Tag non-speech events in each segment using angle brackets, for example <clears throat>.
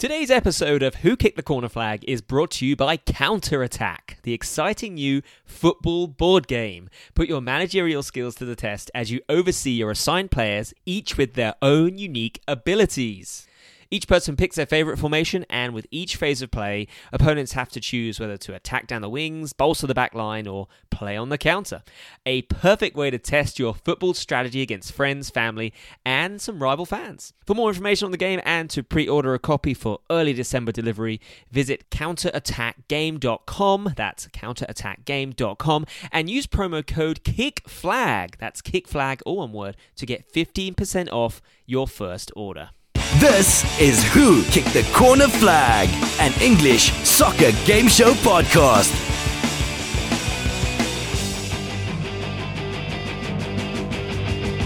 Today's episode of Who Kicked the Corner Flag is brought to you by Counter Attack, the exciting new football board game. Put your managerial skills to the test as you oversee your assigned players, each with their own unique abilities. Each person picks their favorite formation, and with each phase of play, opponents have to choose whether to attack down the wings, bolster the back line, or play on the counter. A perfect way to test your football strategy against friends, family, and some rival fans. For more information on the game and to pre order a copy for early December delivery, visit counterattackgame.com. That's counterattackgame.com and use promo code KICKFLAG. That's KICKFLAG, all one word, to get 15% off your first order. This is Who Kicked the Corner Flag, an English soccer game show podcast.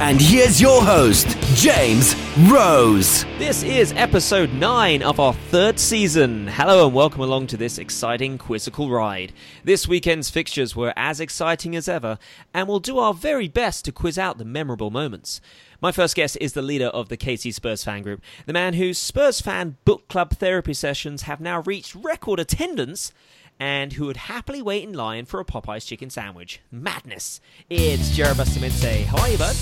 And here's your host, James Rose. This is episode 9 of our third season. Hello and welcome along to this exciting quizzical ride. This weekend's fixtures were as exciting as ever, and we'll do our very best to quiz out the memorable moments. My first guest is the leader of the KC Spurs fan group, the man whose Spurs fan book club therapy sessions have now reached record attendance, and who would happily wait in line for a Popeye's chicken sandwich. Madness! It's Jared Bustamante. How are you, bud?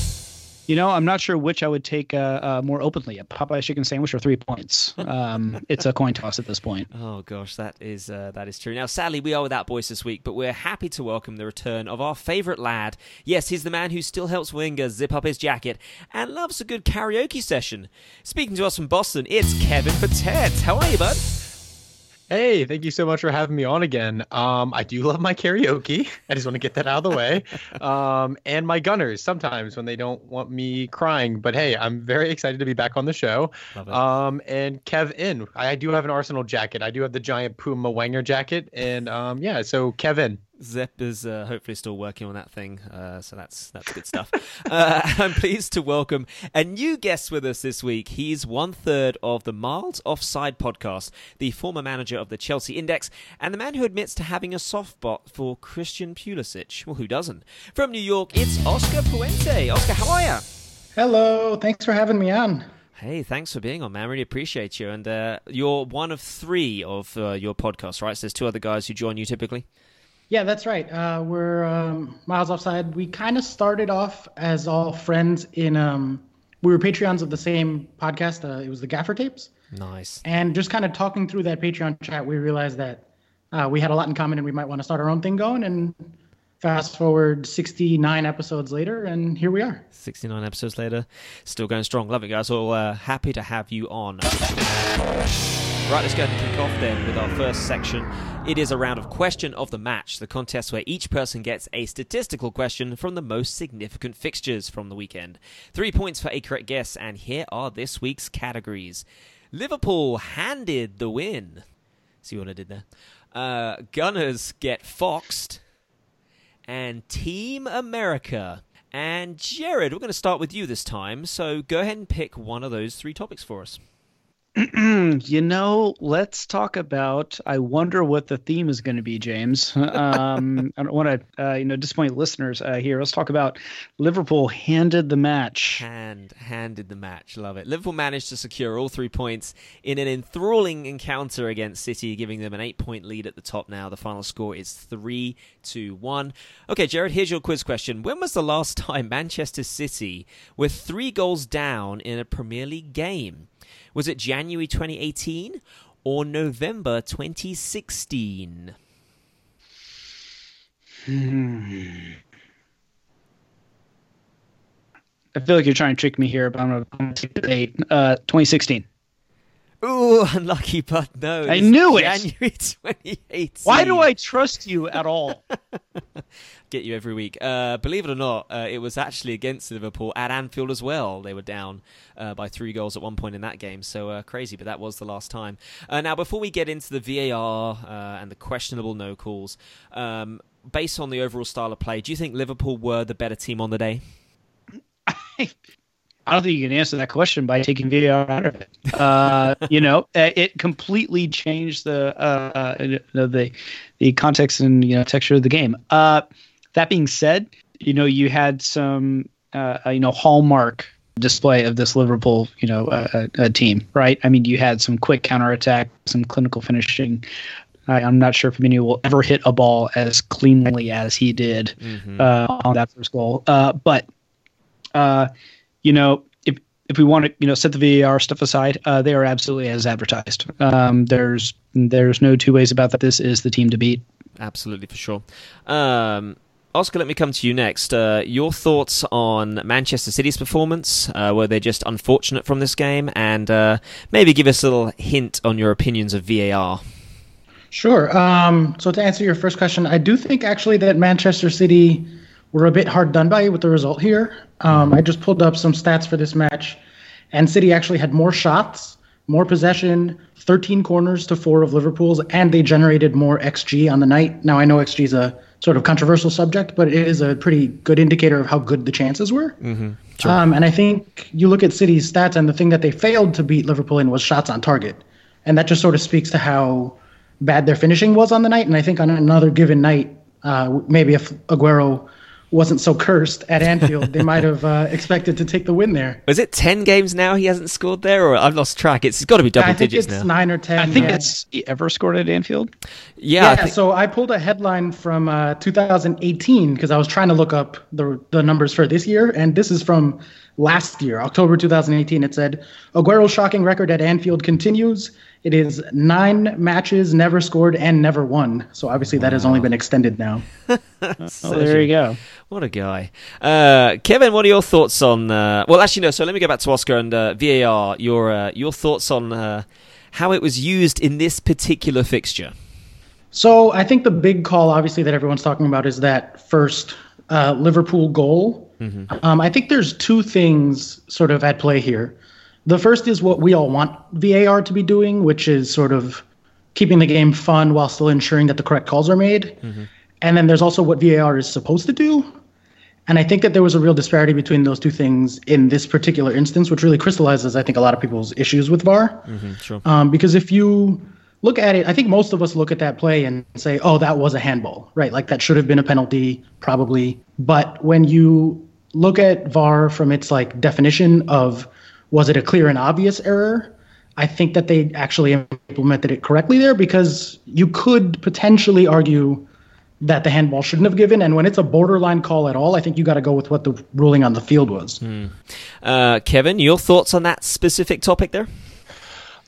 You know, I'm not sure which I would take uh, uh, more openly: a Popeye chicken sandwich or three points. Um, <laughs> it's a coin toss at this point. Oh gosh, that is uh, that is true. Now, sadly, we are without boys this week, but we're happy to welcome the return of our favourite lad. Yes, he's the man who still helps Wenger zip up his jacket and loves a good karaoke session. Speaking to us from Boston, it's Kevin Patet. How are you, bud? Hey, thank you so much for having me on again. Um, I do love my karaoke. <laughs> I just want to get that out of the way. Um, and my gunners sometimes when they don't want me crying. But hey, I'm very excited to be back on the show. Um, and Kev in. I do have an Arsenal jacket. I do have the giant Puma Wenger jacket. And um, yeah, so Kevin. Zep is uh, hopefully still working on that thing, uh, so that's that's good stuff. <laughs> uh, I'm pleased to welcome a new guest with us this week. He's one third of the Miles Offside podcast, the former manager of the Chelsea Index, and the man who admits to having a soft spot for Christian Pulisic. Well, who doesn't? From New York, it's Oscar Puente. Oscar, how are you? Hello, thanks for having me on. Hey, thanks for being on, man. Really appreciate you. And uh, you're one of three of uh, your podcasts, right? So there's two other guys who join you typically. Yeah, that's right. Uh, we're um, Miles Offside. We kind of started off as all friends in. Um, we were Patreons of the same podcast. Uh, it was the Gaffer Tapes. Nice. And just kind of talking through that Patreon chat, we realized that uh, we had a lot in common and we might want to start our own thing going. And fast forward 69 episodes later, and here we are. 69 episodes later, still going strong. Love it, guys. All uh, happy to have you on. Right, let's go ahead and kick off then with our first section. It is a round of question of the match, the contest where each person gets a statistical question from the most significant fixtures from the weekend. Three points for a correct guess, and here are this week's categories. Liverpool handed the win. See what I did there? Uh, Gunners get foxed, and Team America. And Jared, we're going to start with you this time, so go ahead and pick one of those three topics for us. <clears throat> you know, let's talk about. I wonder what the theme is going to be, James. <laughs> Um, I don't want to, uh, you know, disappoint listeners uh, here. Let's talk about Liverpool handed the match. Hand handed the match. Love it. Liverpool managed to secure all three points in an enthralling encounter against City, giving them an eight-point lead at the top. Now the final score is three to one. Okay, Jared. Here's your quiz question. When was the last <laughs> time Manchester City were three goals down in a Premier League game? Was it January 2018 or November 2016? Hmm. I feel like you're trying to trick me here, but I'm going to take the date. Uh, 2016. Ooh, <laughs> unlucky, but no. I knew it. January <laughs> 2018. Why do I trust you at all? <laughs> Get you every week. Uh, believe it or not, uh, it was actually against Liverpool at Anfield as well. They were down uh, by three goals at one point in that game. So uh, crazy, but that was the last time. Uh, now, before we get into the VAR uh, and the questionable no calls, um, based on the overall style of play, do you think Liverpool were the better team on the day? I don't think you can answer that question by taking VAR out of it. Uh, <laughs> you know, it completely changed the uh, uh, the the context and you know texture of the game. Uh, that being said, you know you had some uh, you know hallmark display of this Liverpool, you know, uh, uh, team, right? I mean, you had some quick counterattack, some clinical finishing. I, I'm not sure if Firmino will ever hit a ball as cleanly as he did Mm-hmm. uh, on that first goal. Uh, but uh, you know, if if we want to, you know, set the VAR stuff aside, uh, they are absolutely as advertised. Um, there's there's no two ways about that. This is the team to beat. Absolutely, for sure. Um, Oscar, let me come to you next. Uh, your thoughts on Manchester City's performance? Uh, were they just unfortunate from this game? And uh, maybe give us a little hint on your opinions of VAR. Sure. Um, so to answer your first question, I do think actually that Manchester City were a bit hard done by with the result here. Um, I just pulled up some stats for this match, and City actually had more shots, more possession, 13 corners to four of Liverpool's, and they generated more XG on the night. Now I know XG is a sort of controversial subject, but it is a pretty good indicator of how good the chances were. Um, and I think you look at City's stats, and the thing that they failed to beat Liverpool in was shots on target, and that just sort of speaks to how bad their finishing was on the night. And I think on another given night, uh, maybe if Aguero wasn't so cursed at Anfield, they might have uh, <laughs> expected to take the win there. Was it 10 games now he hasn't scored there? Or I've lost track. It's got to be double I think digits it's now. nine or ten. I think yeah. it's he ever scored at Anfield. Yeah, I think- so I pulled a headline from uh, 2018 because I was trying to look up the the numbers for this year, and this is from last year, October 2018. It said Aguero's shocking record at Anfield continues. It is nine matches, never scored and never won. So obviously that has only been extended now. <laughs> Oh, there you go. What a guy. Uh, Kevin, what are your thoughts on. Uh, well, actually, no, so let me go back to Oscar and uh, VAR. Your, uh, your thoughts on uh, how it was used in this particular fixture. So I think the big call, obviously, that everyone's talking about is that first uh, Liverpool goal. Um, I think there's two things sort of at play here. The first is what we all want VAR to be doing, which is sort of keeping the game fun while still ensuring that the correct calls are made. And then there's also what VAR is supposed to do. And I think that there was a real disparity between those two things in this particular instance, which really crystallizes, I think, a lot of people's issues with VAR. Sure. Um, because if you look at it, I think most of us look at that play and say, oh, that was a handball, right? Like that should have been a penalty, probably. But when you look at VAR from its like definition of was it a clear and obvious error, I think that they actually implemented it correctly there because you could potentially argue that the handball shouldn't have given. And when it's a borderline call at all, I think you got to go with what the ruling on the field was. Uh, Kevin, your thoughts on that specific topic there?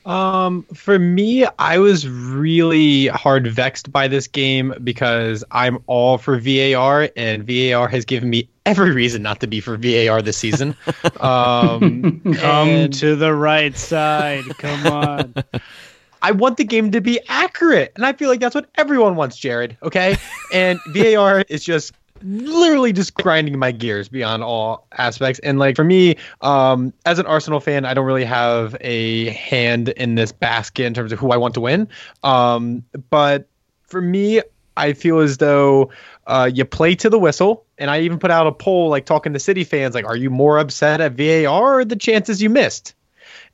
Um, for me, I was really hard vexed by this game because I'm all for VAR, and VAR has given me every reason not to be for VAR this season. <laughs> Um, Come and to the right side. Come on. <laughs> I want the game to be accurate, and I feel like that's what everyone wants, Jared. Okay, and VAR is just literally just grinding my gears beyond all aspects. And like for me, um, as an Arsenal fan, I don't really have a hand in this basket in terms of who I want to win. Um, but for me, I feel as though uh, you play to the whistle. And I even put out a poll, like talking to City fans, like, are you more upset at VAR or the chances you missed?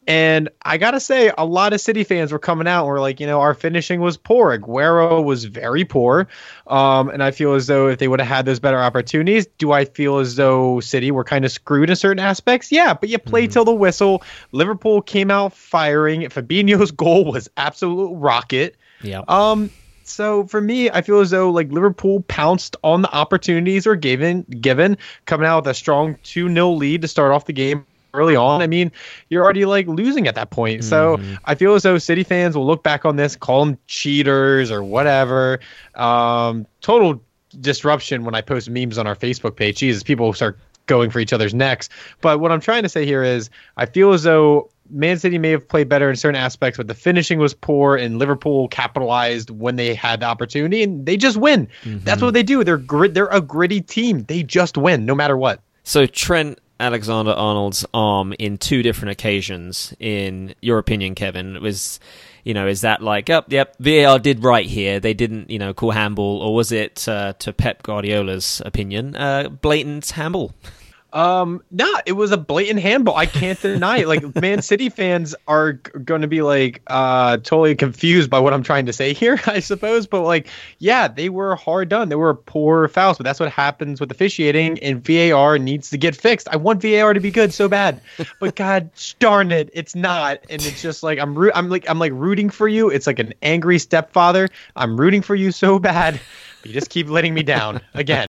And I gotta say, a lot of City fans were coming out and were like, you know, our finishing was poor. Aguero was very poor. Um, and I feel as though if they would have had those better opportunities, do I feel as though City were kind of screwed in certain aspects? Yeah, but you play till the whistle. Liverpool came out firing. Fabinho's <laughs> goal was absolute rocket. Yeah. Um, so for me, I feel as though like Liverpool pounced on the opportunities are given given, coming out with a strong 2-0 lead to start off the game early on. I mean, you're already like losing at that point. So I feel as though City fans will look back on this, call them cheaters or whatever. Um, total disruption when I post memes on our Facebook page. Jesus, people start going for each other's necks. But what I'm trying to say here is I feel as though Man City may have played better in certain aspects, but the finishing was poor, and Liverpool capitalized when they had the opportunity, and they just win. That's what they do. They're grit. They're a gritty team. They just win, no matter what. So Trent Alexander Arnold's arm in two different occasions, in your opinion, Kevin, it was, you know, is that like, up, yep, VAR did right here. They didn't, you know, call handball, or was it, uh, to Pep Guardiola's opinion, uh, blatant handball? <laughs> Um, nah, it was a blatant handball. I can't deny it. Like Man <laughs> City fans are g- going to be like uh totally confused by what I'm trying to say here, <laughs> I suppose. But like, yeah, they were hard done. They were poor fouls, but that's what happens with officiating, and VAR needs to get fixed. I want VAR to be good so bad, but God darn it, it's not. And it's just like I'm. I'm like I'm like rooting for you. It's like an angry stepfather. I'm rooting for you so bad. But you just keep letting me down again.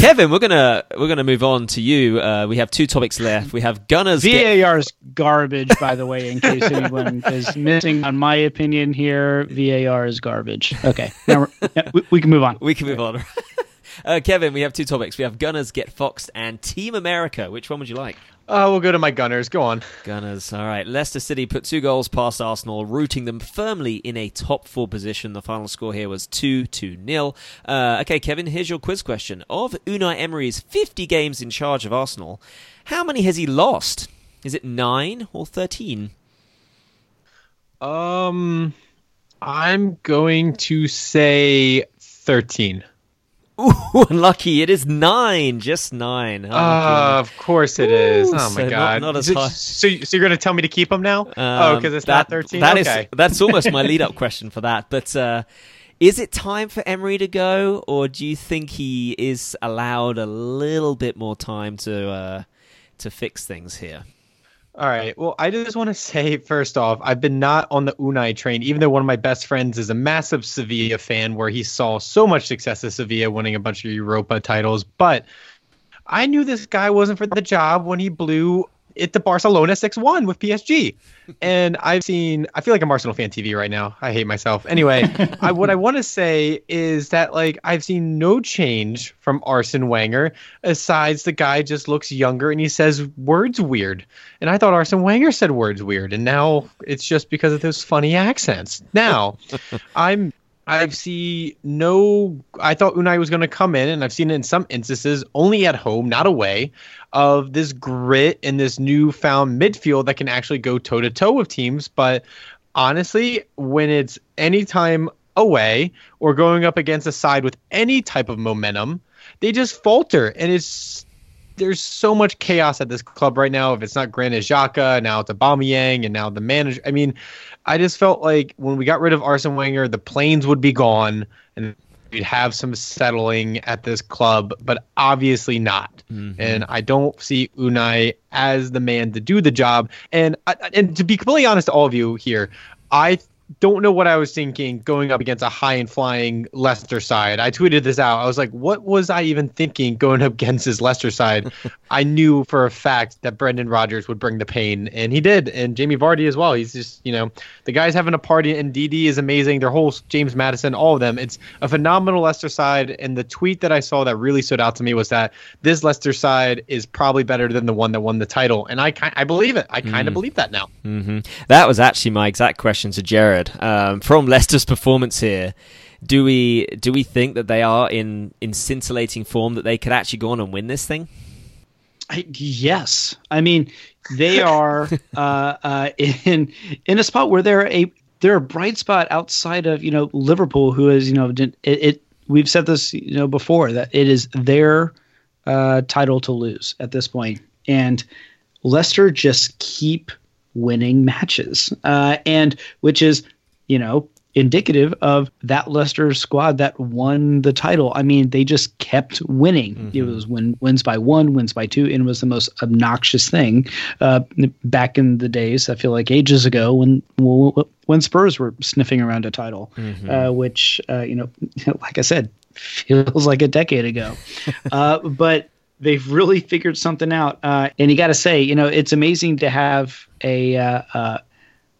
Kevin, we're gonna we're gonna move on to you. Uh, we have two topics left. We have Gunners. VAR is garbage, by the way, in case anyone is missing on my opinion here. VAR is garbage. Okay, now we, we can move on. we can move on. Uh, Kevin, we have two topics. We have Gunners get Foxed and Team America. Which one would you like? Uh, we'll go to my Gunners. Go on. Gunners. All right. Leicester City put two goals past Arsenal, rooting them firmly in a top four position. The final score here was 2 2 nil. Uh, okay, Kevin, here's your quiz question. Of Unai Emery's 50 games in charge of Arsenal, how many has he lost? Is it 9 or 13? Um, I'm going to say 13. Ooh, <laughs> unlucky. It is 9. Just 9. Unlucky. Uh, of course it is. Ooh, oh my not- god. not as so, high. so, so you're going to tell me to keep him now? oh, Um, because it's that- not 13? that is- okay. <laughs> that's almost my lead up <laughs> question for that. But uh, is it time for Emery to go, or do you think he is allowed a little bit more time to uh, to fix things here? All right. Well, I just want to <laughs> say first off, I've been not on the Unai train, even though one of my best friends is a massive Sevilla fan, where he saw so much success at Sevilla, winning a bunch of Europa titles. But I knew this guy wasn't for the job when he blew it to Barcelona 6-1 with PSG. And I've seen I feel like I'm Arsenal fan TV right now. I hate myself. Anyway, <laughs> I, what I want to say is that like I've seen no change from Arsene Wenger asides the guy just looks younger and he says words weird. And I thought Arsene Wenger said words weird and now it's just because of those funny accents. Now, <laughs> I'm I've seen no. I thought Unai was going to come in, and I've seen it in some instances only at home, not away, of this grit and this newfound midfield that can actually go toe to toe with teams. But honestly, when it's any time away or going up against a side with any type of momentum, they just falter, and it's there's so much chaos at this club right now. If it's not Granit Xhaka, now it's Aubameyang, and now the manager. I mean, I just felt like when we got rid of Arsene Wenger, the planes would be gone, and we'd have some settling at this club. But obviously not. Mm-hmm. And I don't see Unai as the man to do the job. And and to be completely honest to all of you here, I don't know what I was thinking going up against a high and flying Leicester side. I tweeted this out. I was like, what was I even thinking going <laughs> up against this Leicester side? <laughs> I knew for a fact that Brendan Rodgers would bring the pain, and he did. And Jamie Vardy as well. He's just, you know, the guy's having a party, and Ndidi is amazing. Their whole James Maddison, all of them. It's a phenomenal Leicester side. And the tweet that I saw that really stood out to me was that this Leicester side is probably better than the one that won the title. And I, I believe it. I kind of believe that now. hmm That was actually my exact question to Jared. Um, from Leicester's performance here, do we do we think that they are in in scintillating form that they could actually go on and win this thing? I, yes, I mean they <laughs> are uh, uh, in in a spot where they're a they're a bright spot outside of you know Liverpool, who is you know it. it we've said this you know before that it is their uh, title to lose at this point, and Leicester just keep winning matches, uh, and which is you know indicative of that Leicester squad that won the title. I mean, they just kept winning. It was win, wins by one, wins by two, and it was the most obnoxious thing uh, back in the days. I feel like ages ago when when Spurs were sniffing around a title, uh, which uh, you know, <laughs> like I said, feels like a decade ago. <laughs> uh, but they've really figured something out. Uh, and you got to say, you know, it's amazing to have a uh, uh,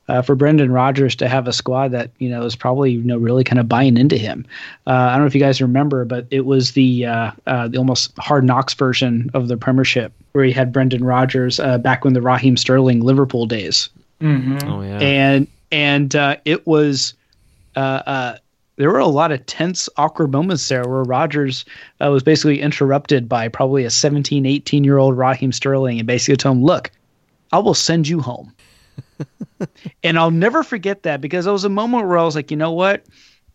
uh, for Brendan Rodgers to have a squad that you know is probably you know really kind of buying into him. Uh, I don't know if you guys remember, but it was the uh, uh, the almost hard knocks version of the Premiership where he had Brendan Rodgers uh, back when the Raheem Sterling Liverpool days, Oh yeah. and and uh, it was. Uh, uh, there were a lot of tense, awkward moments there where Rodgers uh, was basically interrupted by probably a 17, 18 year old Raheem Sterling and basically told him, Look, I will send you home. <laughs> and I'll never forget that because it was a moment where I was like, you know what?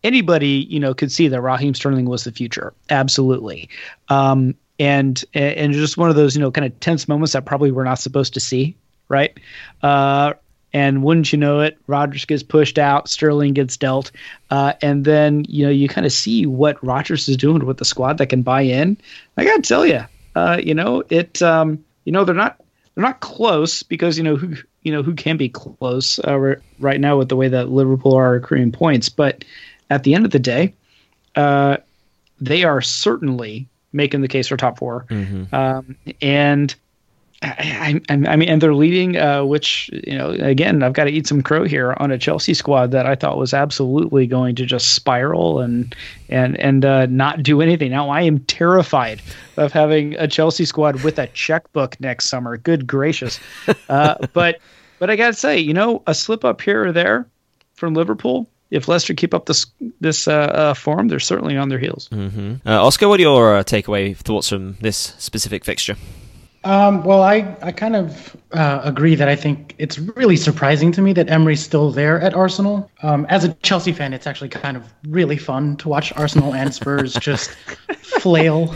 Anybody, you know, could see that Raheem Sterling was the future. Absolutely. Um, and and just one of those you know kind of tense moments that probably we're not supposed to see, right? Uh, and wouldn't you know it, Rodgers gets pushed out, Sterling gets dealt, uh, and then you know you kind of see what Rodgers is doing with the squad that can buy in. I gotta tell you, uh, you know it. Um, you know they're not they're not close because you know who you know who can be close uh, right now with the way that Liverpool are accruing points, but at the end of the day, uh, they are certainly making the case for top 4 Mm-hmm. um, and I, I, I, mean, and they're leading, uh, which you know, again, I've got to eat some crow here on a Chelsea squad that I thought was absolutely going to just spiral and and and uh, not do anything. Now I am terrified of having a Chelsea squad with a checkbook next summer. Good gracious! <laughs> Uh, but but I got to say, you know, a slip up here or there from Liverpool if Leicester keep up this this uh, uh, form, they're certainly on their heels. Mm-hmm. Uh, Oscar, what are your uh, takeaway thoughts from this specific fixture? Um, well, I, I kind of uh, agree that I think it's really surprising to me that Emery's still there at Arsenal. Um, as a Chelsea fan, it's actually kind of really fun to watch Arsenal and Spurs <laughs> just flail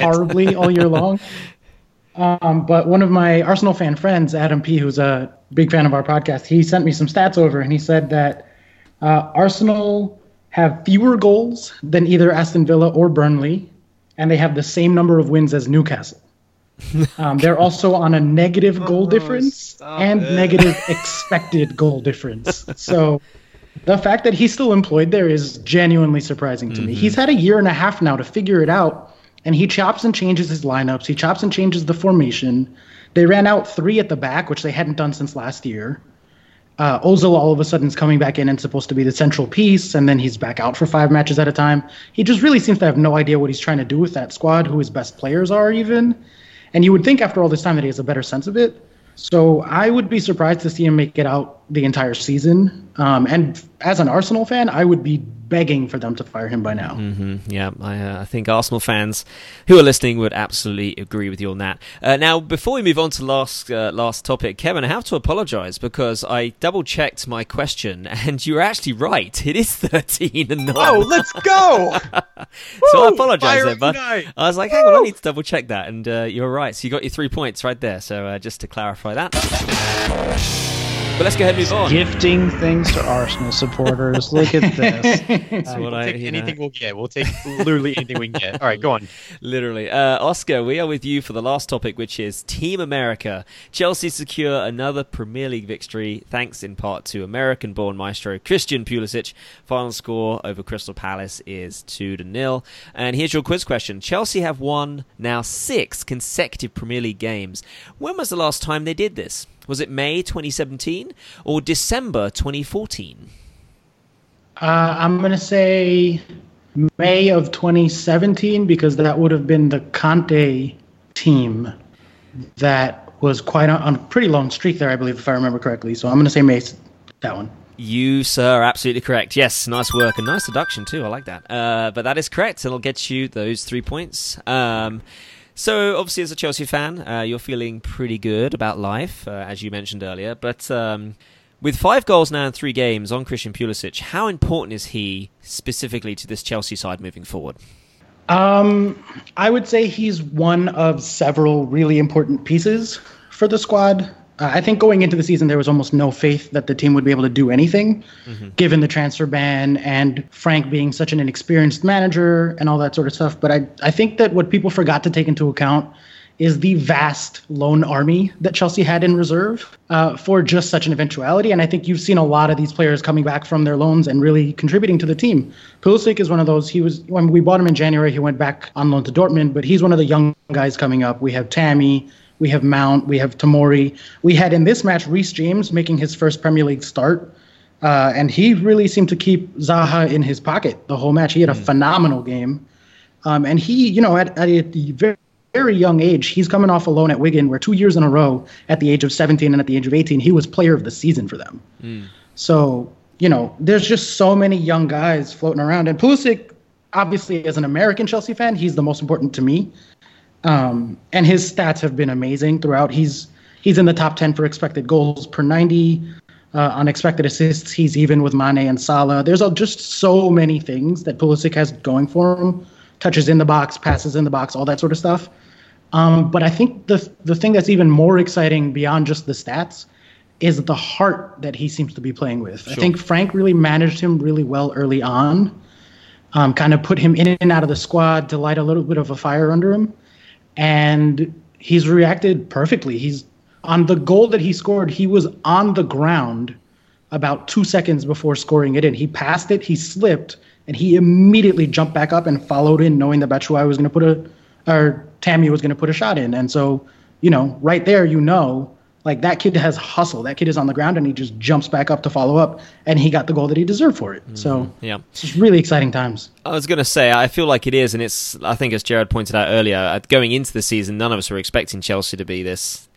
horribly all year long. Um, but one of my Arsenal fan friends, Adam P., who's a big fan of our podcast, he sent me some stats over and he said that uh, Arsenal have fewer goals than either Aston Villa or Burnley, and they have the same number of wins as Newcastle. <laughs> Um, they're also on a negative goal difference and it. negative <laughs> expected goal difference. So the fact that he's still employed there is genuinely surprising to me. He's had a year and a half now to figure it out, and he chops and changes his lineups. He chops and changes the formation. They ran out three at the back, which they hadn't done since last year. Uh, Ozil all of a sudden is coming back in and supposed to be the central piece, and then he's back out for five matches at a time. He just really seems to have no idea what he's trying to do with that squad, who his best players are, even. And you would think after all this time that he has a better sense of it. So I would be surprised to see him make it out the entire season. Um, and as an Arsenal fan, I would be begging for them to fire him by now. Mm-hmm. Yeah, I, uh, I, think Arsenal fans who are listening would absolutely agree with you on that. Uh, now, before we move on to last uh, last topic, Kevin, I have to apologise because I double checked my question <laughs> and you were actually right. It is thirteen and nine. Oh, let's go! <laughs> so I apologise there, but unite! I was like, hang on, I need to double check that, and uh, you're right. So you got your three points right there. So uh, just to clarify that. But let's go ahead and move on. Gifting things to Arsenal supporters. Look at this. <laughs> That's what We'll I, take you know. anything we'll get. We'll take literally anything we can get. All right, go on. <laughs> Literally. Uh, Oscar, we are with you for the last topic, which is Team America. Chelsea secure another Premier League victory, thanks in part to American born maestro Christian Pulisic. Final score over Crystal Palace is 2 to 0. And here's your quiz question Chelsea have won now six consecutive Premier League games. When was the last time they did this? Was it May 2017 or December 2014? Uh, I'm going to say May of 2017 because that would have been the Conte team that was quite on, on a pretty long streak there, I believe, if I remember correctly. So I'm going to say May, that one. You, sir, are absolutely correct. Yes, nice work and nice deduction too. I like that. Uh, but that is correct. It'll get you those three points. Um, so, obviously, as a Chelsea fan, uh, you're feeling pretty good about life, uh, as you mentioned earlier. But um, with five goals now in three games on Christian Pulisic, how important is he specifically to this Chelsea side moving forward? Um, I would say he's one of several really important pieces for the squad. Uh, I think going into the season, there was almost no faith that the team would be able to do anything, given the transfer ban and Frank being such an inexperienced manager and all that sort of stuff. But I, I think that what people forgot to take into account is the vast loan army that Chelsea had in reserve uh, for just such an eventuality. And I think you've seen a lot of these players coming back from their loans and really contributing to the team. Pulisic is one of those. He was when we bought him in January. He went back on loan to Dortmund, but he's one of the young guys coming up. We have Tammy. We have Mount. We have Tomori. We had in this match Reece James making his first Premier League start. Uh, and he really seemed to keep Zaha in his pocket the whole match. He had a phenomenal game. Um, and he, you know, at, at a very, very young age, he's coming off a loan at Wigan, where two years in a row, at the age of 17 and at the age of 18, he was player of the season for them. So, you know, there's just so many young guys floating around. And Pulisic, obviously, as an American Chelsea fan, he's the most important to me. Um, and his stats have been amazing throughout. He's he's in the top 10 for expected goals per 90. Uh, on expected assists, he's even with Mane and Salah. There's just so many things that Pulisic has going for him touches in the box, passes in the box, all that sort of stuff. Um, but I think the the thing that's even more exciting beyond just the stats is the heart that he seems to be playing with. Sure. I think Frank really managed him really well early on, um, kind of put him in and out of the squad to light a little bit of a fire under him, and he's reacted perfectly. He's on the goal that he scored. He was on the ground about two seconds before scoring it in. He passed it, he slipped, and he immediately jumped back up and followed in, knowing that Batshuayi was going to put a or Tammy was going to put a shot in. And so, you know, right there, you know, like that kid has hustle. That kid is on the ground and he just jumps back up to follow up, and he got the goal that he deserved for it. Mm-hmm. So yeah, it's just really exciting times. I was going to say, I feel like it is, and it's. I think as Jared pointed out earlier, going into the season, none of us were expecting Chelsea to be this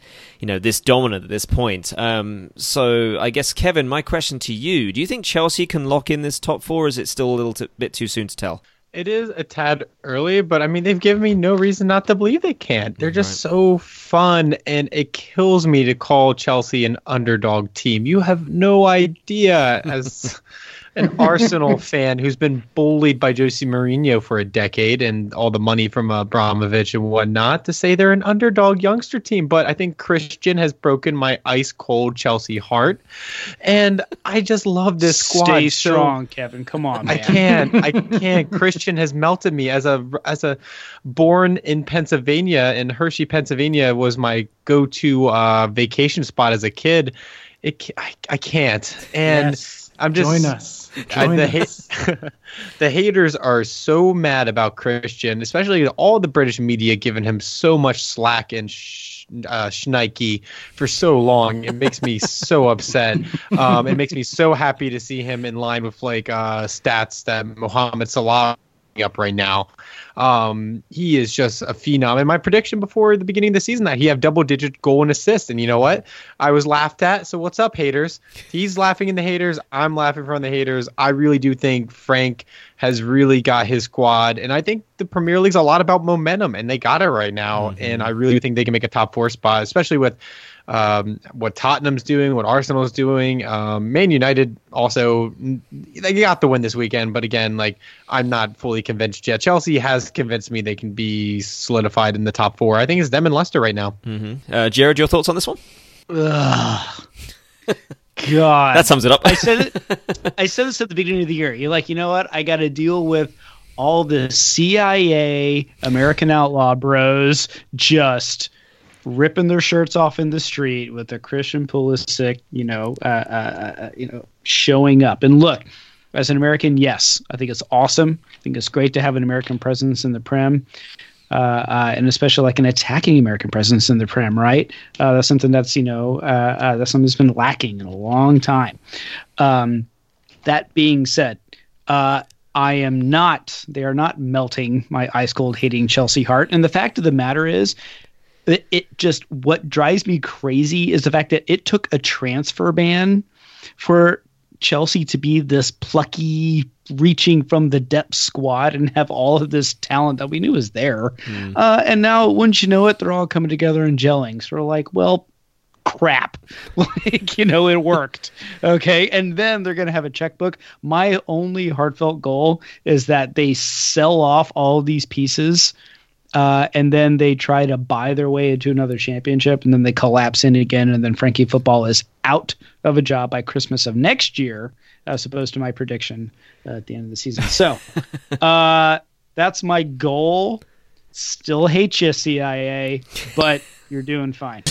you know this dominant at this point. Um, so I guess Kevin, my question to you: Do you think Chelsea can lock in this top four? Or is it still a little t- bit too soon to tell? It is a tad early, but I mean, they've given me no reason not to believe they can't. They're just right. so fun, and it kills me to call Chelsea an underdog team. You have no idea as <laughs> an Arsenal <laughs> fan who's been bullied by Jose Mourinho for a decade and all the money from Abramovich and whatnot to say they're an underdog youngster team. But I think Christian has broken my ice cold Chelsea heart, and I just love this squad. Stay strong, so, Kevin. Come on, man. I can't. I <laughs> can't. Christian has melted me as a as a born in Pennsylvania in Hershey, Pennsylvania was my go-to uh, vacation spot as a kid. It I, I can't and. Yes I'm just join us. <laughs> I, the. Ha- <laughs> the haters are so mad about Christian, especially all the British media giving him so much slack and sh- uh, for so long. It makes me so <laughs> upset. Um, it makes me so happy to see him in line with like uh, stats that Mohamed Salah up right now. Um, he is just a phenom. And my prediction before the beginning of the season that he have double digit goal and assist. And you know what? I was laughed at. So what's up, haters? He's laughing in the haters. I'm laughing from the haters. I really do think Frank has really got his squad. And I think the Premier League's a lot about momentum, and they got it right now. Mm-hmm. And I really think they can make a top four spot, especially with um, what Tottenham's doing, what Arsenal's doing. Um, Man United also they got the win this weekend, but again, like I'm not fully convinced yet. Chelsea has convinced me they can be solidified in the top four. I think it's them and Leicester right now. Mm-hmm. Uh, Jared, your thoughts on this one? <laughs> God, that sums it up. I said it. I said this at the beginning of the year. You're like, you know what? I got to deal with all the CIA American outlaw bros just ripping their shirts off in the street with a Christian Pulisic, you know, uh, uh, uh, you know, showing up. And look, as an American, yes, I think it's awesome. I think it's great to have an American presence in the Prem. Uh, uh, and especially like an attacking American presence in the Prem, right? Uh, that's something that's you know uh, uh, that's something that's been lacking in a long time. Um, that being said, uh, I am not. They are not melting my ice cold hating Chelsea heart. And the fact of the matter is, it, it just what drives me crazy is the fact that it took a transfer ban for Chelsea to be this plucky, reaching from the depth squad and have all of this talent that we knew was there. Mm. Uh, and now, wouldn't you know it, they're all coming together and gelling. So we're like, well, crap. <laughs> like, you know, it worked. Okay. And then they're going to have a checkbook. My only heartfelt goal is that they sell off all these pieces uh, and then they try to buy their way into another championship, and then they collapse in again, and then Frankie Football is out of a job by Christmas of next year, as opposed to my prediction uh, at the end of the season. So <laughs> uh, that's my goal. Still hate you, CIA, but you're doing fine.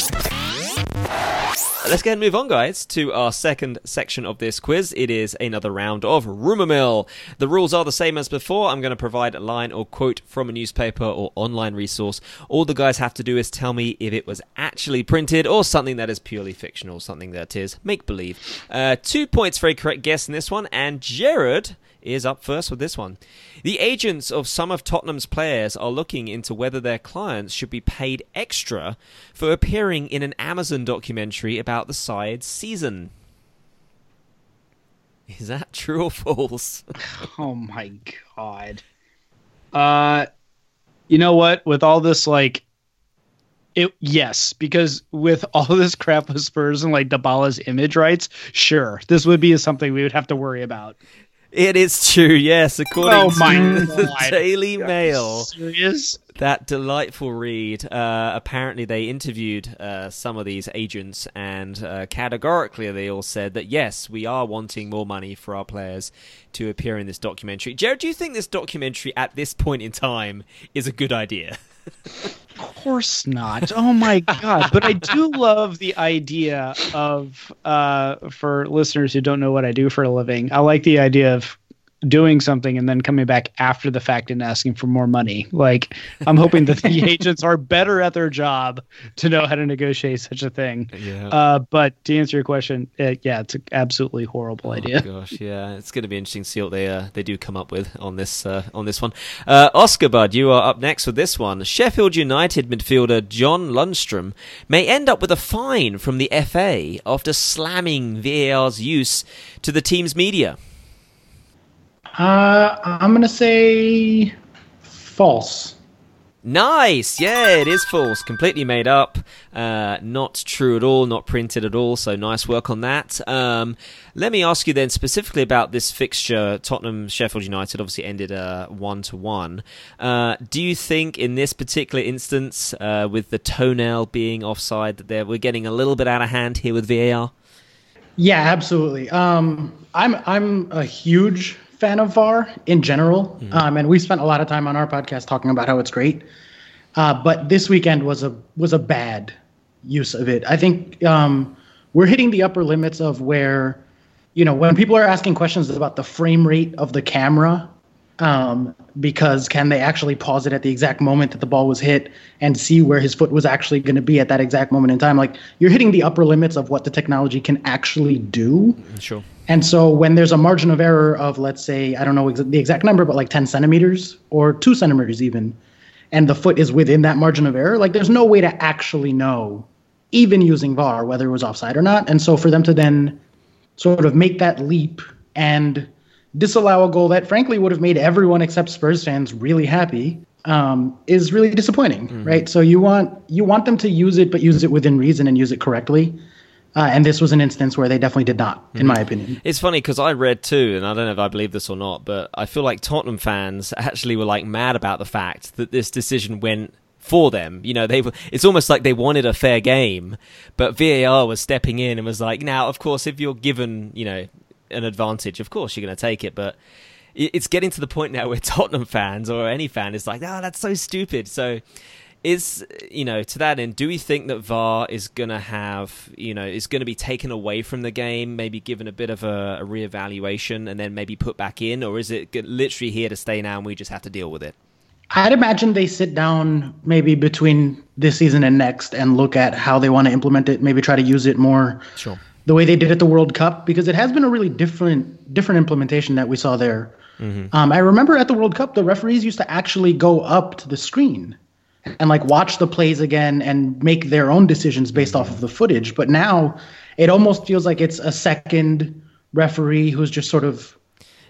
Let's go and move on, guys, to our second section of this quiz. It is another round of Rumour Mill. The rules are the same as before. I'm going to provide a line or quote from a newspaper or online resource. All the guys have to do is tell me if it was actually printed or something that is purely fictional, something that is make believe. Uh, two points for a correct guess in this one, and Jared is up first with this one. The agents of some of Tottenham's players are looking into whether their clients should be paid extra for appearing in an Amazon documentary about the side's season. Is that true or false? <laughs> oh my god. Uh you know what? With all this like it yes, because with <laughs> all this crap with Spurs and like Dybala's image rights, sure, this would be something we would have to worry about. It is true, yes. According Oh my to the God. Daily Mail, that delightful read. Uh, apparently, they interviewed uh, some of these agents, and uh, categorically, they all said that yes, we are wanting more money for our players to appear in this documentary. Jared, do you think this documentary at this point in time is a good idea? <laughs> Of course not. Oh my god! But I do love the idea of uh, for listeners who don't know what I do for a living. I like the idea of doing something and then coming back after the fact and asking for more money. Like I'm hoping that the <laughs> agents are better at their job to know how to negotiate such a thing. Yeah. Uh, but to answer your question, uh, yeah, it's an absolutely horrible idea. Oh, gosh, yeah, it's going to be interesting to see what they uh, they do come up with on this uh, on this one. Uh, Oscar Bud, you are up next with this one. Sheffield United midfielder John Lundstram may end up with a fine from the FA after slamming VAR's use to the team's media. Uh, I'm gonna say false. Nice, yeah, it is false, completely made up, uh, not true at all, not printed at all. So nice work on that. Um, let me ask you then specifically about this fixture. Tottenham Sheffield United obviously ended uh, one to one. Uh, do you think in this particular instance, uh, with the toenail being offside, that we're getting a little bit out of hand here with VAR? Yeah, absolutely. Um, I'm I'm a huge fan of VAR in general, um, and we spent a lot of time on our podcast talking about how it's great. Uh, but this weekend was a was a bad use of it. I think um, we're hitting the upper limits of where, you know, when people are asking questions about the frame rate of the camera, um, because can they actually pause it at the exact moment that the ball was hit and see where his foot was actually going to be at that exact moment in time? Like you're hitting the upper limits of what the technology can actually do. Sure. And so when there's a margin of error of, let's say, I don't know ex- the exact number, but like 10 centimeters or two centimeters even, and the foot is within that margin of error, like there's no way to actually know, even using VAR, whether it was offside or not. And so for them to then sort of make that leap and disallow a goal that frankly would have made everyone except Spurs fans really happy um, is really disappointing, right? So you want you want them to use it, but use it within reason and use it correctly. Uh, and this was an instance where they definitely did not, in my opinion. It's funny because I read too, and I don't know if I believe this or not, but I feel like Tottenham fans <laughs> actually were like mad about the fact that this decision went for them. You know, they were, it's almost like they wanted a fair game, but VAR was stepping in and was like, now, of course, if you're given, you know, an advantage, of course you're going to take it, but it's getting to the point now <laughs> where Tottenham fans or any fan is like, oh, that's so stupid. So is you know to that end do we think that var is going to have you know is going to be taken away from the game maybe given a bit of a, a reevaluation and then maybe put back in or is it literally here to stay now and we just have to deal with it? I'd imagine they sit down maybe between this season and next and look at how they want to implement it, maybe try to use it more. Sure the way they did at the World Cup because it has been a really different different implementation that we saw there. Um, I remember at the World Cup the referees used to actually go up to the screen and like watch the plays again and make their own decisions based off of the footage. But now it almost feels like it's a second referee who's just sort of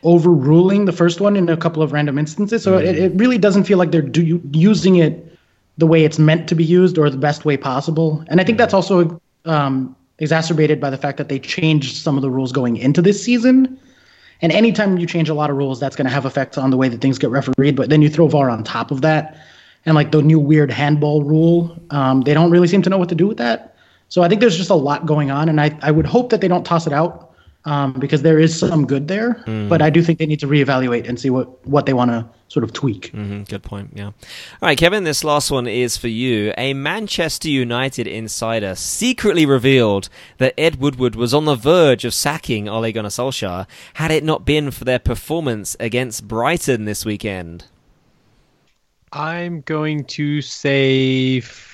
overruling the first one in a couple of random instances. So it, it really doesn't feel like they're do, using it the way it's meant to be used or the best way possible. And I think that's also um, exacerbated by the fact that they changed some of the rules going into this season. And anytime you change a lot of rules, that's going to have effects on the way that things get refereed. But then you throw VAR on top of that, and like the new weird handball rule, um, they don't really seem to know what to do with that. So I think there's just a lot going on, and I, I would hope that they don't toss it out um, because there is some good there. But I do think they need to reevaluate and see what, what they want to sort of tweak. hmm good point yeah all right kevin this last one is for you a manchester united insider secretly revealed that ed woodward was on the verge of sacking ole gunnar solskjaer had it not been for their performance against brighton this weekend I'm going to say f-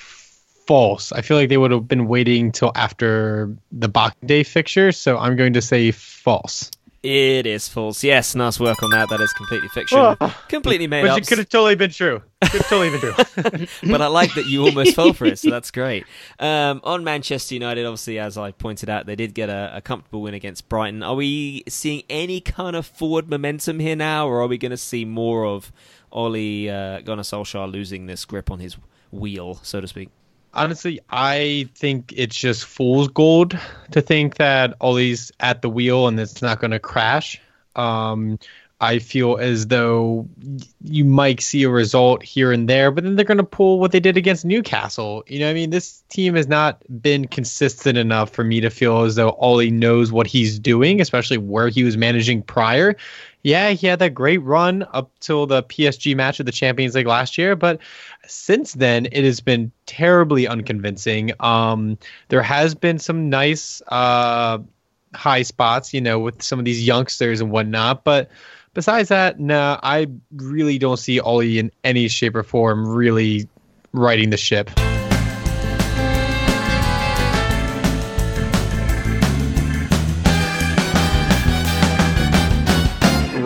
false. I feel like they would have been waiting till after the Boxing Day fixture, so I'm going to say false. It is false. Yes, nice work on that. That is completely fiction. Oh. completely made But up. it could have totally been true. Could have totally been true. <laughs> but I like that you almost fell for it, so that's great. Um, on Manchester United, obviously, as I pointed out, they did get a, a comfortable win against Brighton. Are we seeing any kind of forward momentum here now, or are we going to see more of Ole uh, Gunnar Solskjaer losing this grip on his wheel, so to speak? Honestly, I think it's just fool's gold to think that Ole's at the wheel and it's not going to crash. Um, I feel as though you might see a result here and there, but then they're going to pull what they did against Newcastle. You know, I mean, this team has not been consistent enough for me to feel as though Ole knows what he's doing, especially where he was managing prior. Yeah, he had that great run up till the PSG match of the Champions League last year, but since then it has been terribly unconvincing. Um, there has been some nice uh, high spots, you know, with some of these youngsters and whatnot, but besides that, nah, I really don't see Ole in any shape or form really riding the ship.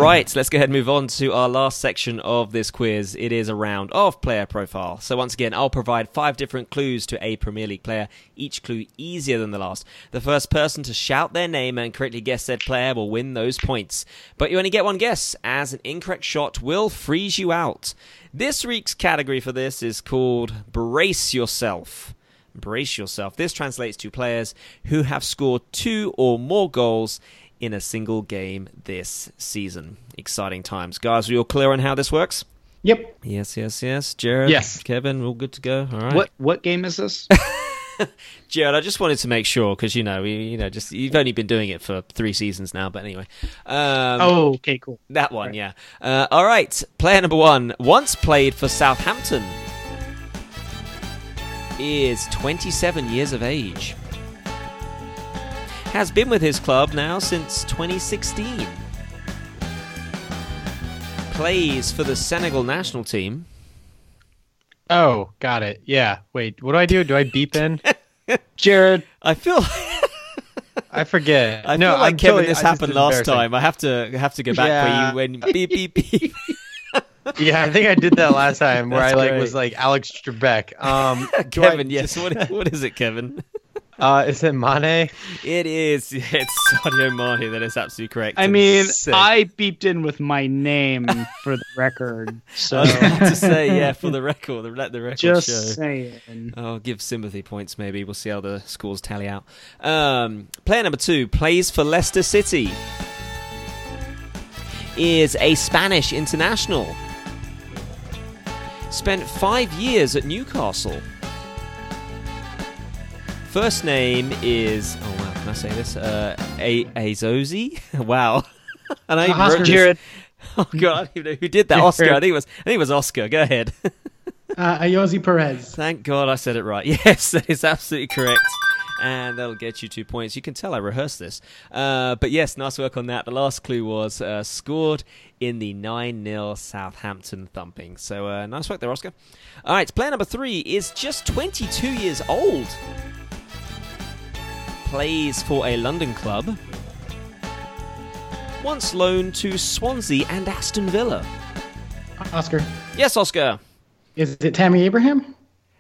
Right, let's go ahead and move on to our last section of this quiz. It is a round of player profile. So, once again, I'll provide five different clues to a Premier League player, each clue easier than the last. The first person to shout their name and correctly guess said player will win those points. But you only get one guess, as an incorrect shot will freeze you out. This week's category for this is called Brace Yourself. Brace yourself. This translates to players who have scored two or more goals in a single game this season. Exciting times. Guys, are you all clear on how this works? Yep. Yes, yes, yes. Jared, Yes. Kevin, we're all good to go. All right. What what game is this? <laughs> Jared, I just wanted to make sure because you know, we, you know, just you've only been doing it for three seasons now. But anyway, um, oh, okay, cool. that one, yeah. Uh, all right, player number one. Once played for Southampton, is 27 years of age. Has been with his club now since 2016. Plays for the Senegal national team. Oh, got it. Yeah. Wait, what do I do? Do I beep in? <laughs> Jared, I feel. <laughs> I forget. I no, feel like I'm Kevin, totally- this happened last time. I have to have to go back Yeah. where you when beep beep beep. <laughs> Yeah, I think I did that last time where That's I like great. was like Alex Trebek. Um, Kevin, I- yes. What, what is it, Kevin? Uh, is it Mane? It is. <laughs> It's Sadio Mane. That is absolutely correct. I mean, Sick. I beeped in with my name for the record, <laughs> so was about to say, yeah, for the <laughs> record, let the record just show. saying. I'll give sympathy points. Maybe we'll see how the scores tally out. Um, player number two plays for Leicester City. Is a Spanish international. Spent five years at Newcastle. First name is oh wow, can I say this? Uh, a Azozi. <laughs> wow. <laughs> and I even Oscar wrote this- Jared, <laughs> Oh god, I don't even know who did that. Oscar. I think it was. I think it was Oscar. Go ahead. Uh, Ayoze Perez. Thank God I said it right. Yes, that is absolutely correct. And that'll get you two points. You can tell I rehearsed this. Uh, but yes, nice work on that. The last clue was uh, scored in the 9 0 Southampton thumping. So uh, nice work there, Oscar. All right, player number three is just 22 years old. Plays for a London club. Once loaned to Swansea and Aston Villa. Oscar. Yes, Oscar. Is it Tammy Abraham?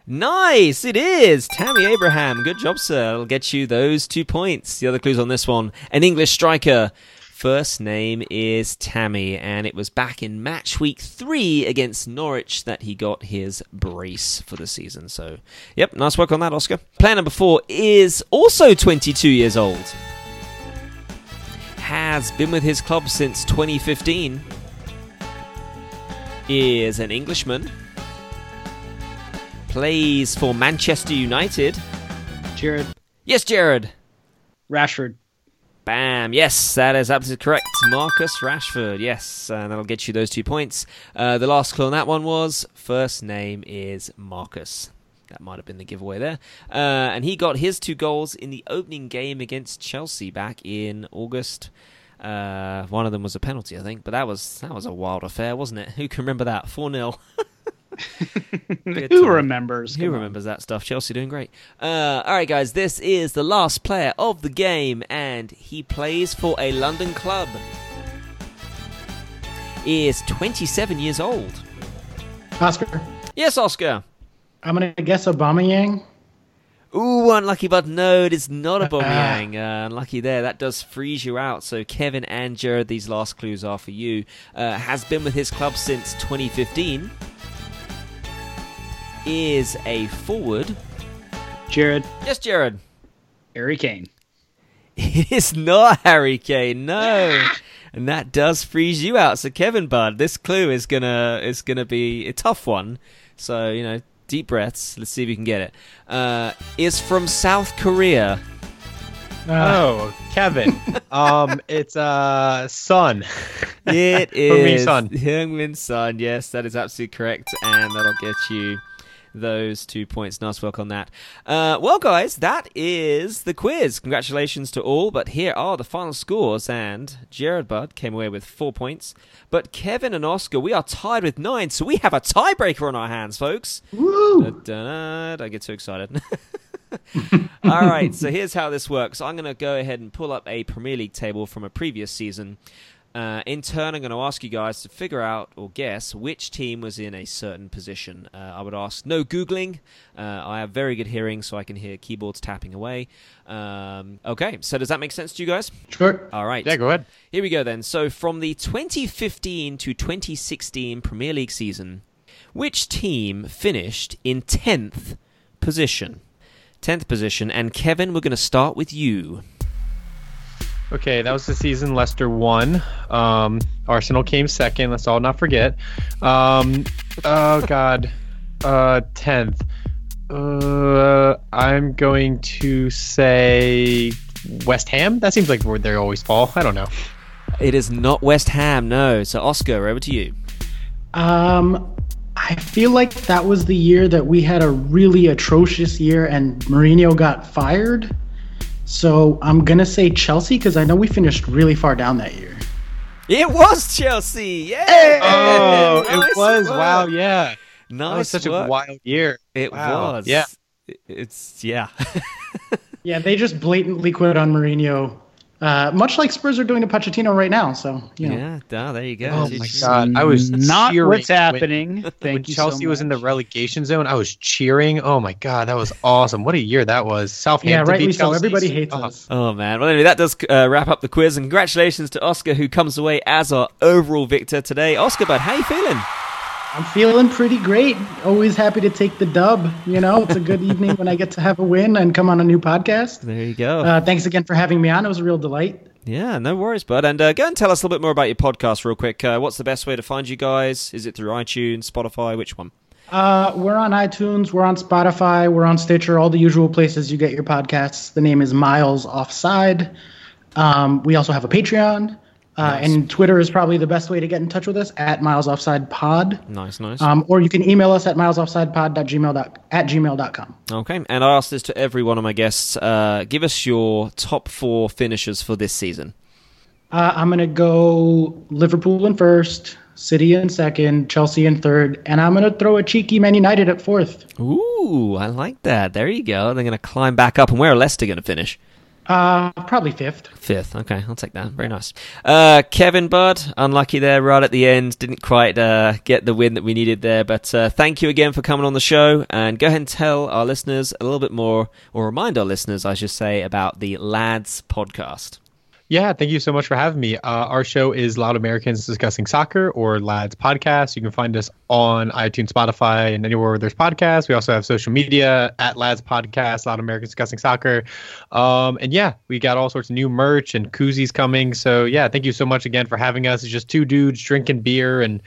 Nice, it is Tammy Abraham. Good job, sir. I'll get you those two points. The other clues on this one: an English striker. First name is Tammy, and it was back in match week three against Norwich that he got his brace for the season. So, yep, nice work on that, Oscar. Player number four is also 22 years old. Has been with his club since 2015. Is an Englishman plays for Manchester United. Jared, Yes, Jared. Rashford, Bam. Yes, that is absolutely correct. Marcus Rashford. Yes, and that'll get you those two points. Uh, the last clue on that one was first name is Marcus. That might have been the giveaway there. Uh, and he got his two goals in the opening game against Chelsea back in August. Uh, one of them was a penalty, I think, but that was that was a wild affair, wasn't it? <laughs> Who can remember that? 4 0. <laughs> who remembers? Who Come on. remembers that stuff? Chelsea doing great. Uh, all right, guys, this is the last player of the game, and he plays for a London club. He Is 27 years old. Oscar. Yes, Oscar. I'm gonna guess Aubameyang. Ooh, unlucky, but no, it is not a Aubameyang. Uh, unlucky there. That does freeze you out. So Kevin and Jared, these last clues are for you. Uh, has been with his club since 2015. Is a forward. Jared, Yes, Jared. Harry Kane. <laughs> It is not Harry Kane, no. and that does freeze you out. So Kevin Bud, this clue is gonna is gonna be a tough one. So you know, deep breaths. Let's see if you can get it. Uh, is from South Korea. Uh, Oh, Kevin. <laughs> um, it's uh Sun. It is <laughs> Heung-min is Son. Yes, that is absolutely correct, and that'll get you those two points. Nice work on that. Uh, well, guys, that is the quiz. Congratulations to all. But here are the final scores, and Jared Budd came away with four points, but Kevin and Oscar we are tied with nine. So we have a tiebreaker on our hands, folks. woo! Da-da-da. I get too excited. <laughs> All right, so here's how this works. I'm going to go ahead and pull up a Premier League table from a previous season. Uh, in turn, I'm going to ask you guys to figure out or guess which team was in a certain position. Uh, I would ask no Googling. Uh, I have very good hearing, so I can hear keyboards tapping away. Um, okay, so does that make sense to you guys? Sure. All right. Yeah, go ahead. Here we go then. So from the 2015 to 2016 Premier League season, which team finished in 10th position? 10th position. And Kevin, we're going to start with you. Okay, that was the season Leicester won. Um, Arsenal came second. Let's all not forget. Um, oh God, uh, tenth. Uh, I'm going to say West Ham. That seems like where they always fall. I don't know. It is not West Ham, no. So Oscar, over to you. Um, I feel like that was the year that we had a really atrocious year and Mourinho got fired. So I'm gonna say Chelsea because I know we finished really far down that year. It was Chelsea. Yeah. Oh, Nice it was. work. Wow, yeah. Nice That was such work. a wild year. It Wow. was. Yeah. It's yeah. <laughs> Yeah, they just blatantly quit on Mourinho, uh, much like Spurs are doing to Pochettino right now. So you know, yeah. duh, there you go. Oh my God, I was not cheering what's when- happening. Thank when you Chelsea so was in the relegation zone, I was cheering. Oh my god, that was awesome! What a year that was. Southampton yeah, rightly beat so. Everybody hates Oh, us. Oh man! Well, anyway, that does uh, wrap up the quiz, and congratulations to Oscar, who comes away as our overall victor today. Oscar, bud, how you feeling? I'm feeling pretty great. Always happy to take the dub. You know, it's a good <laughs> evening when I get to have a win and come on a new podcast. There you go. Uh, thanks again for having me on. It was a real delight. yeah, no worries, bud. And uh, go and tell us a little bit more about your podcast, real quick. Uh, what's the best way to find you guys? Is it through iTunes, Spotify? Which one? Uh, we're on iTunes, we're on Spotify, we're on Stitcher, all the usual places you get your podcasts. The name is Miles Offside. Um, we also have a Patreon, uh, and Twitter is probably the best way to get in touch with us at Miles Offside Pod. Nice, nice. Um, or you can email us at milesoffsidepod.gmail dot, at gmail.com. okay, and I ask this to every one of my guests. Uh, give us your top four finishers for this season. Uh, I'm going to go Liverpool in first, City in second, Chelsea in third, and I'm going to throw a cheeky Man United at fourth. Ooh, I like that. There you go. They're going to climb back up, and where are Leicester going to finish? Uh, probably fifth. Fifth. Okay, I'll take that. Very nice. Uh, Kevin Budd, unlucky there right at the end. Didn't quite uh, get the win that we needed there. But uh, thank you again for coming on the show. And go ahead and tell our listeners a little bit more, or remind our listeners, I should say, about the Lads podcast. Yeah, thank you so much for having me. Uh, our show is Loud Americans Discussing Soccer or Lads Podcast. You can find us on iTunes, Spotify, and anywhere where there's podcasts. We also have social media at Lads Podcast, Loud Americans Discussing Soccer. Um, and yeah, we got all sorts of new merch and koozies coming. So yeah, thank you so much again for having us. It's just two dudes drinking beer and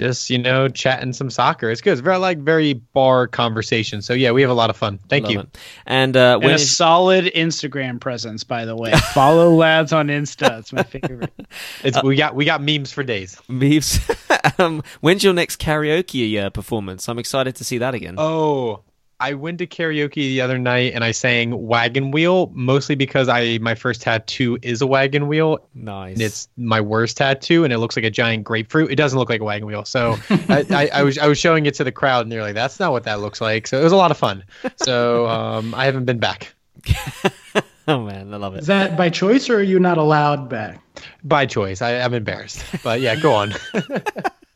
just, you know, chatting some soccer. It's good. It's very like very bar conversation. So yeah, we have a lot of fun. Thank Love you. it. And uh, And when a is- solid Instagram presence, by the way. Follow <laughs> lads on Insta. It's my favorite. <laughs> It's we got we got memes for days. Memes. <laughs> um, when's your next karaoke uh, performance? I'm excited to see that again. Oh, I went to karaoke the other night and I sang Wagon Wheel mostly because I my first tattoo is a wagon wheel. nice. And it's my worst tattoo, and it looks like a giant grapefruit. It doesn't look like a wagon wheel. So <laughs> I, I, I was I was showing it to the crowd, and they're like, "That's not what that looks like." So it was a lot of fun. So <laughs> um, I haven't been back <laughs> oh man, I love it. Is that by choice or are you not allowed back? by choice. I, I'm embarrassed, but yeah, go on.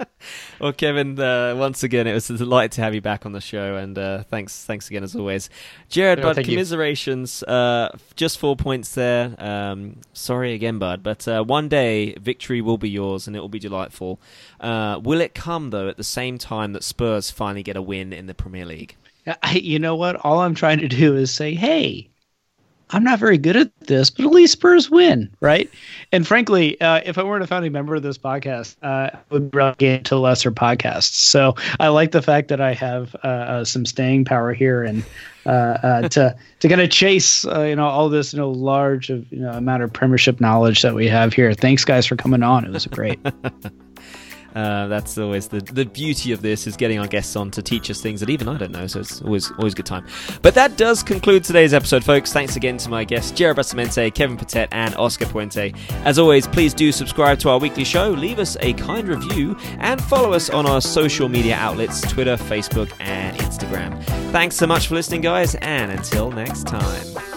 <laughs> Well, Kevin, uh, once again, it was a delight to have you back on the show, and uh, thanks, thanks again as always. Jared, No, bud, thank commiserations. Uh, just four points there. Um, sorry again, bud, but uh, one day victory will be yours, and it will be delightful. Uh, will it come though at the same time that Spurs finally get a win in the Premier League? I, you know what? All I'm trying to do is say, hey, I'm not very good at this, but at least Spurs win, right? And frankly, uh, if I weren't a founding member of this podcast, uh, I would relegate to lesser podcasts. So I like the fact that I have uh, uh some staying power here and uh, uh, <laughs> to to kind of chase you know all this you know large of you know amount of Premiership knowledge that we have here. Thanks guys for coming on. It was great. <laughs> Uh, that's always the, the beauty of this is getting our guests on to teach us things that even I don't know. So it's always always good time. But that does conclude today's episode, folks. Thanks again to my guests Jared Basamente, Kevin Patet, and Oscar Puente. As always, please do subscribe to our weekly show, leave us a kind review, and follow us on our social media outlets: Twitter, Facebook, and Instagram. Thanks so much for listening, guys, and until next time.